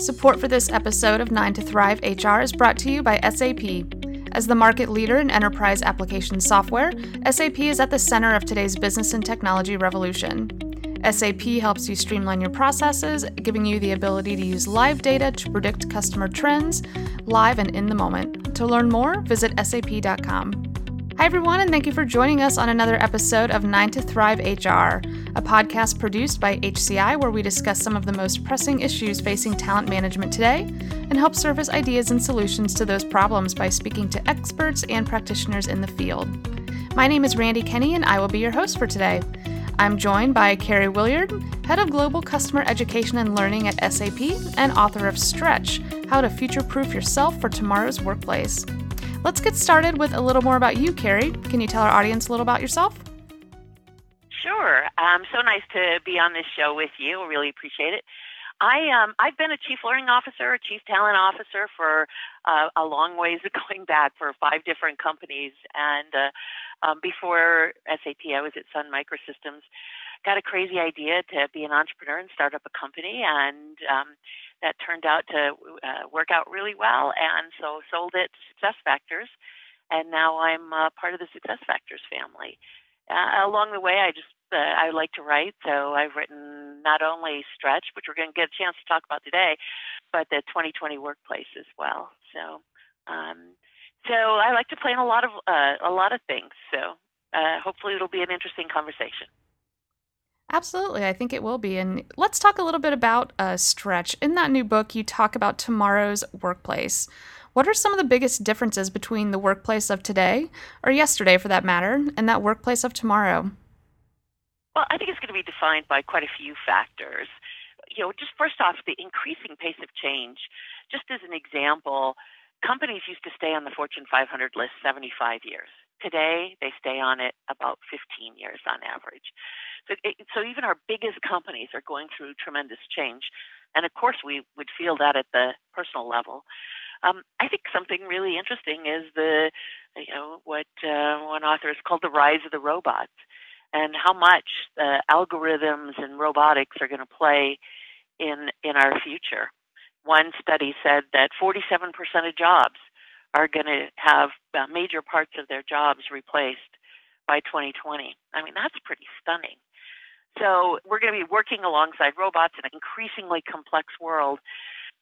Support for this episode of 9 to Thrive HR is brought to you by SAP. As the market leader in enterprise application software, SAP is at the center of today's business and technology revolution. SAP helps you streamline your processes, giving you the ability to use live data to predict customer trends live and in the moment. To learn more, visit sap.com. Hi, everyone, and thank you for joining us on another episode of 9 to Thrive HR, a podcast produced by HCI where we discuss some of the most pressing issues facing talent management today and help surface ideas and solutions to those problems by speaking to experts and practitioners in the field. My name is Randy Kenny, and I will be your host for today. I'm joined by Karie Willyerd, Head of Global Customer Education and Learning at SAP and author of Stretch How to Future Proof Yourself for Tomorrow's Workplace. Let's get started with a little more about you, Karie. Can you tell our audience a little about yourself? Sure. Um, so nice to be on this show with you. Really appreciate it. I um, I've been a chief learning officer, a chief talent officer for uh, a long ways going back for five different companies, and uh, um, before SAP, I was at Sun Microsystems. Got a crazy idea to be an entrepreneur and start up a company, and um, that turned out to uh, work out really well. And so sold it to SuccessFactors, and now I'm uh, part of the SuccessFactors family. Uh, along the way, I just uh, I like to write, so I've written not only Stretch, which we're going to get a chance to talk about today, but the 2020 Workplace as well. So, so I like to play in a lot of uh, a lot of things. So, uh, hopefully, it'll be an interesting conversation. Absolutely, I think it will be. And let's talk a little bit about uh, Stretch. In that new book, you talk about tomorrow's workplace. What are some of the biggest differences between the workplace of today, or yesterday for that matter, and that workplace of tomorrow? Well, I think it's going to be defined by quite a few factors. You know, just first off, the increasing pace of change. Just as an example, companies used to stay on the Fortune 500 list 75 years. Today, they stay on it about 15 years on average. So, so even our biggest companies are going through tremendous change. And of course, we would feel that at the personal level. Um, I think something really interesting is the, you know, what uh, one author has called the rise of the robots, and how much the algorithms and robotics are going to play in in our future. One study said that 47% of jobs are going to have uh, major parts of their jobs replaced by 2020. I mean, that's pretty stunning. So we're going to be working alongside robots in an increasingly complex world,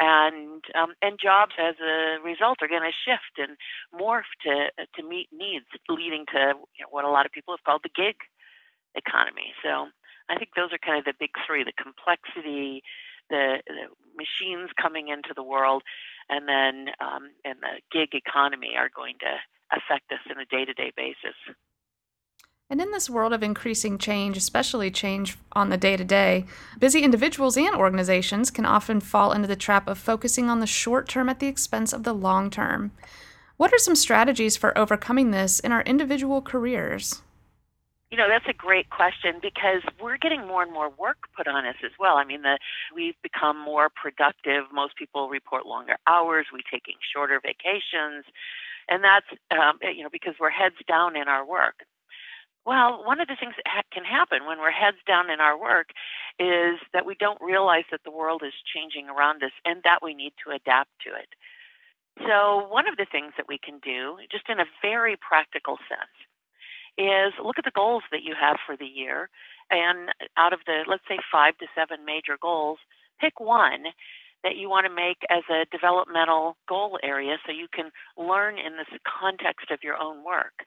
and um, and jobs as a result are going to shift and morph to to meet needs, leading to you know, what a lot of people have called the gig economy. So I think those are kind of the big three: the complexity, the, the machines coming into the world, and then um, and the gig economy are going to affect us in a day-to-day basis. And in this world of increasing change, especially change on the day to day, busy individuals and organizations can often fall into the trap of focusing on the short term at the expense of the long term. What are some strategies for overcoming this in our individual careers? You know, that's a great question because we're getting more and more work put on us as well. I mean, the, we've become more productive. Most people report longer hours. We're taking shorter vacations. And that's, um, you know, because we're heads down in our work. Well, one of the things that ha- can happen when we're heads down in our work is that we don't realize that the world is changing around us and that we need to adapt to it. So, one of the things that we can do, just in a very practical sense, is look at the goals that you have for the year. And out of the, let's say, five to seven major goals, pick one that you want to make as a developmental goal area so you can learn in this context of your own work.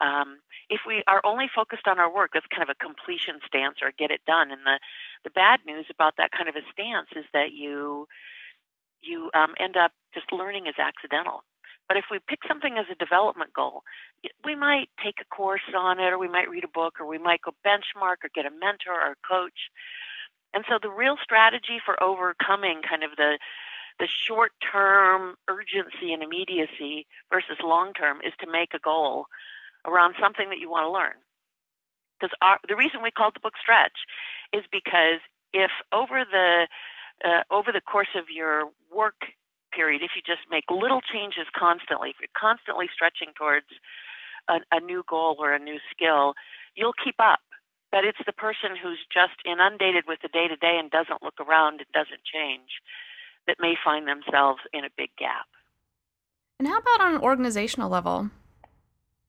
Um, if we are only focused on our work, that's kind of a completion stance or get it done. And the, the bad news about that kind of a stance is that you you um, end up just learning as accidental. But if we pick something as a development goal, we might take a course on it, or we might read a book, or we might go benchmark, or get a mentor or a coach. And so the real strategy for overcoming kind of the the short term urgency and immediacy versus long term is to make a goal around something that you want to learn. Because the reason we called the book Stretch is because if over the uh, over the course of your work period, if you just make little changes constantly, if you're constantly stretching towards a, a new goal or a new skill, you'll keep up. But it's the person who's just inundated with the day to day and doesn't look around and doesn't change that may find themselves in a big gap. And how about on an organizational level?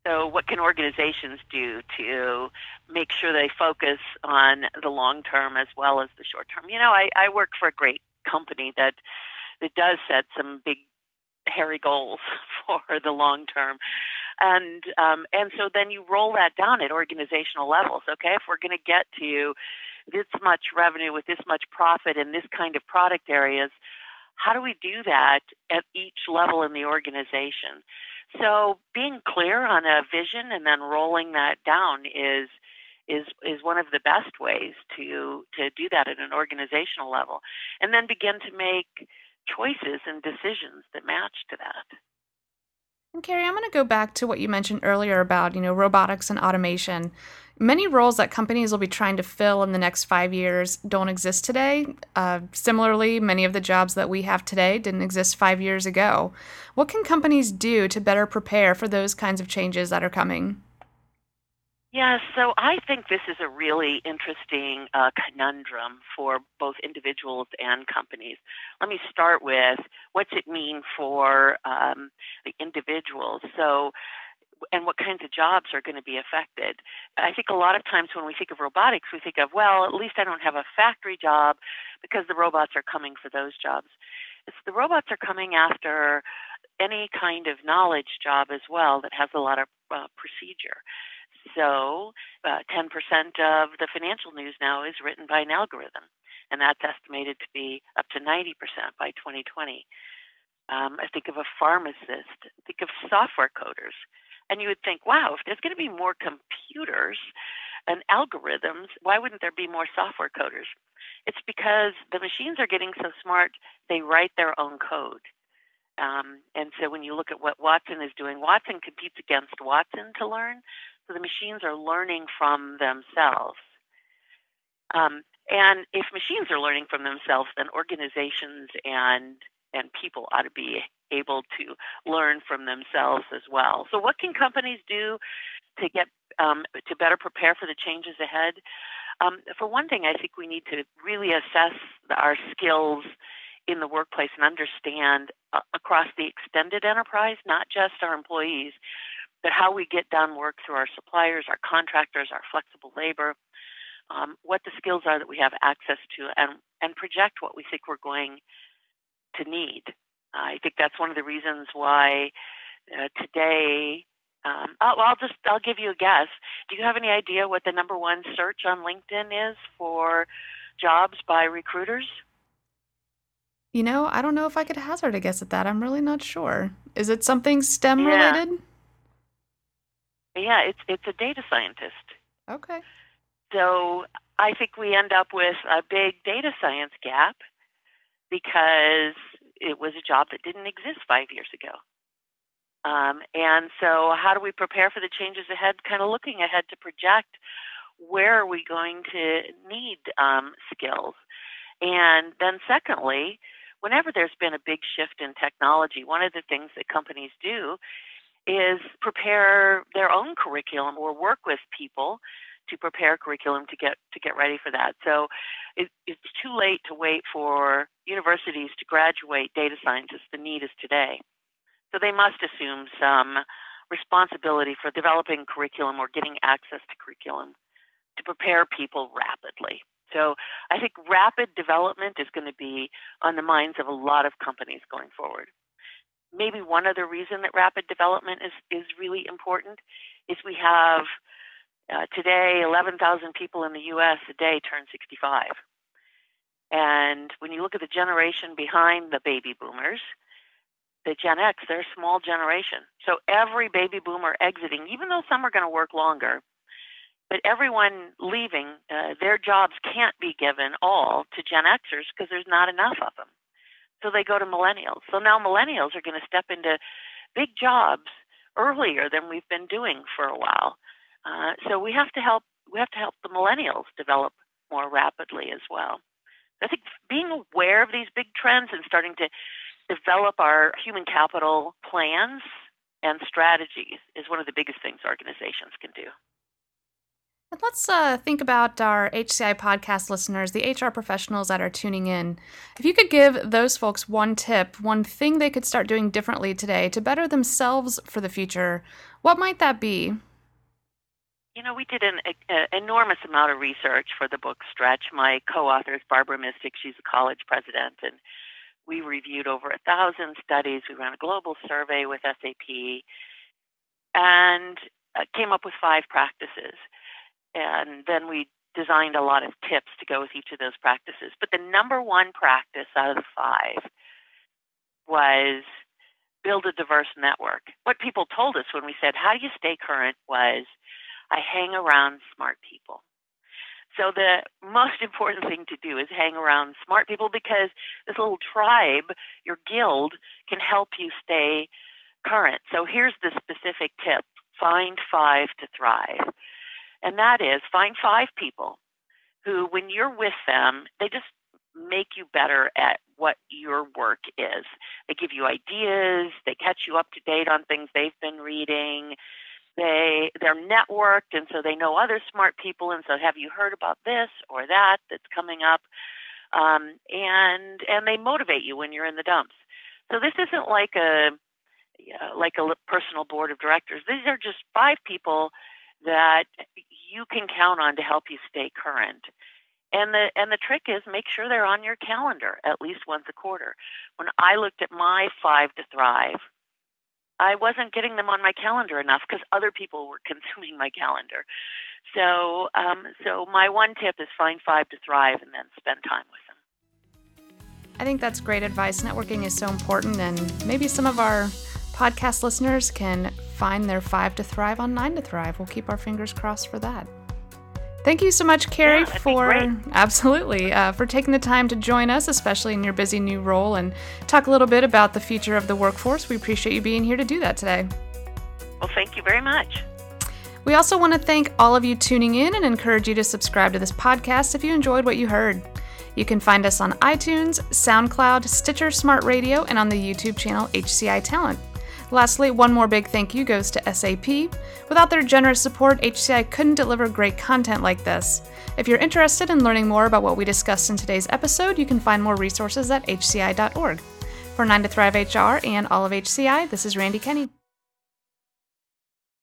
So, what can organizations do to make sure they focus on the long term as well as the short term? You know, I, I work for a great company that that does set some big, hairy goals for the long term, and um, and so then you roll that down at organizational levels. Okay, if we're going to get to this much revenue with this much profit in this kind of product areas, how do we do that at each level in the organization? So being clear on a vision and then rolling that down is is is one of the best ways to to do that at an organizational level, and then begin to make choices and decisions that match to that. And Karie, I'm going to go back to what you mentioned earlier about, you know, robotics and automation. Many roles that companies will be trying to fill in the next five years don't exist today. Uh, similarly, many of the jobs that we have today didn't exist five years ago. What can companies do to better prepare for those kinds of changes that are coming? Yeah, so I think this is a really interesting uh, conundrum for both individuals and companies. Let me start with what's it mean for um, the individuals? So, and what kinds of jobs are going to be affected. I think a lot of times when we think of robotics, we think of, well, at least I don't have a factory job because the robots are coming for those jobs. It's the robots are coming after any kind of knowledge job as well that has a lot of uh, procedure. So, uh, 10% of the financial news now is written by an algorithm, and that's estimated to be up to 90% by 2020. Um, I think of a pharmacist, think of software coders. And you would think, wow, if there's going to be more computers and algorithms, why wouldn't there be more software coders? It's because the machines are getting so smart, they write their own code. Um, and so when you look at what Watson is doing, Watson competes against Watson to learn. So the machines are learning from themselves. Um, and if machines are learning from themselves, then organizations and and people ought to be able to learn from themselves as well. So, what can companies do to get um, to better prepare for the changes ahead? Um, for one thing, I think we need to really assess our skills in the workplace and understand uh, across the extended enterprise, not just our employees, but how we get done work through our suppliers, our contractors, our flexible labor, um, what the skills are that we have access to, and, and project what we think we're going to need. I think that's one of the reasons why uh, today. Um, oh, well, I'll just I'll give you a guess. Do you have any idea what the number one search on LinkedIn is for jobs by recruiters? You know, I don't know if I could hazard a guess at that. I'm really not sure. Is it something STEM yeah. related? Yeah, it's it's a data scientist. Okay. So I think we end up with a big data science gap because it was a job that didn't exist five years ago. Um, and so, how do we prepare for the changes ahead? Kind of looking ahead to project where are we going to need um, skills. And then, secondly, whenever there's been a big shift in technology, one of the things that companies do is prepare their own curriculum or work with people to prepare curriculum to get to get ready for that. So it, it's too late to wait for universities to graduate data scientists. The need is today. So they must assume some responsibility for developing curriculum or getting access to curriculum to prepare people rapidly. So I think rapid development is going to be on the minds of a lot of companies going forward. Maybe one other reason that rapid development is, is really important is we have uh, today, 11,000 people in the U.S. a day turn 65. And when you look at the generation behind the baby boomers, the Gen X, they're a small generation. So every baby boomer exiting, even though some are going to work longer, but everyone leaving, uh, their jobs can't be given all to Gen Xers because there's not enough of them. So they go to millennials. So now millennials are going to step into big jobs earlier than we've been doing for a while. Uh, so we have to help we have to help the millennials develop more rapidly as well. I think being aware of these big trends and starting to develop our human capital plans and strategies is one of the biggest things organizations can do. And let's uh, think about our HCI podcast listeners, the HR professionals that are tuning in. If you could give those folks one tip, one thing they could start doing differently today to better themselves for the future, what might that be? You know, we did an a, enormous amount of research for the book Stretch. My co-author is Barbara Mistick. She's a college president, and we reviewed over a thousand studies. We ran a global survey with SAP, and uh, came up with five practices and then we designed a lot of tips to go with each of those practices. But the number one practice out of the five was build a diverse network. What people told us when we said, How do you stay current? was I hang around smart people. So the most important thing to do is hang around smart people because this little tribe, your guild, can help you stay current. So here's the specific tip find five to thrive. And that is find five people who, when you're with them, they just make you better at what your work is. They give you ideas, they catch you up to date on things they've been reading. They they're networked and so they know other smart people and so have you heard about this or that that's coming up? Um, and and they motivate you when you're in the dumps. So this isn't like a like a personal board of directors. These are just five people that you can count on to help you stay current. And the and the trick is make sure they're on your calendar at least once a quarter. When I looked at my five to thrive, I wasn't getting them on my calendar enough because other people were consuming my calendar. So um, so my one tip is find five to thrive and then spend time with them. I think that's great advice. Networking is so important, and maybe some of our podcast listeners can find their five to thrive on nine to thrive. We'll keep our fingers crossed for that. Thank you so much, Karie, yeah, for absolutely uh, for taking the time to join us, especially in your busy new role, and talk a little bit about the future of the workforce. We appreciate you being here to do that today. Well, thank you very much. We also want to thank all of you tuning in and encourage you to subscribe to this podcast if you enjoyed what you heard. You can find us on iTunes, SoundCloud, Stitcher Smart Radio, and on the YouTube channel HCI Talent. Lastly, one more big thank you goes to SAP. Without their generous support, HCI couldn't deliver great content like this. If you're interested in learning more about what we discussed in today's episode, you can find more resources at hci.org. For 9 to Thrive HR and all of HCI, this is Randy Kenny.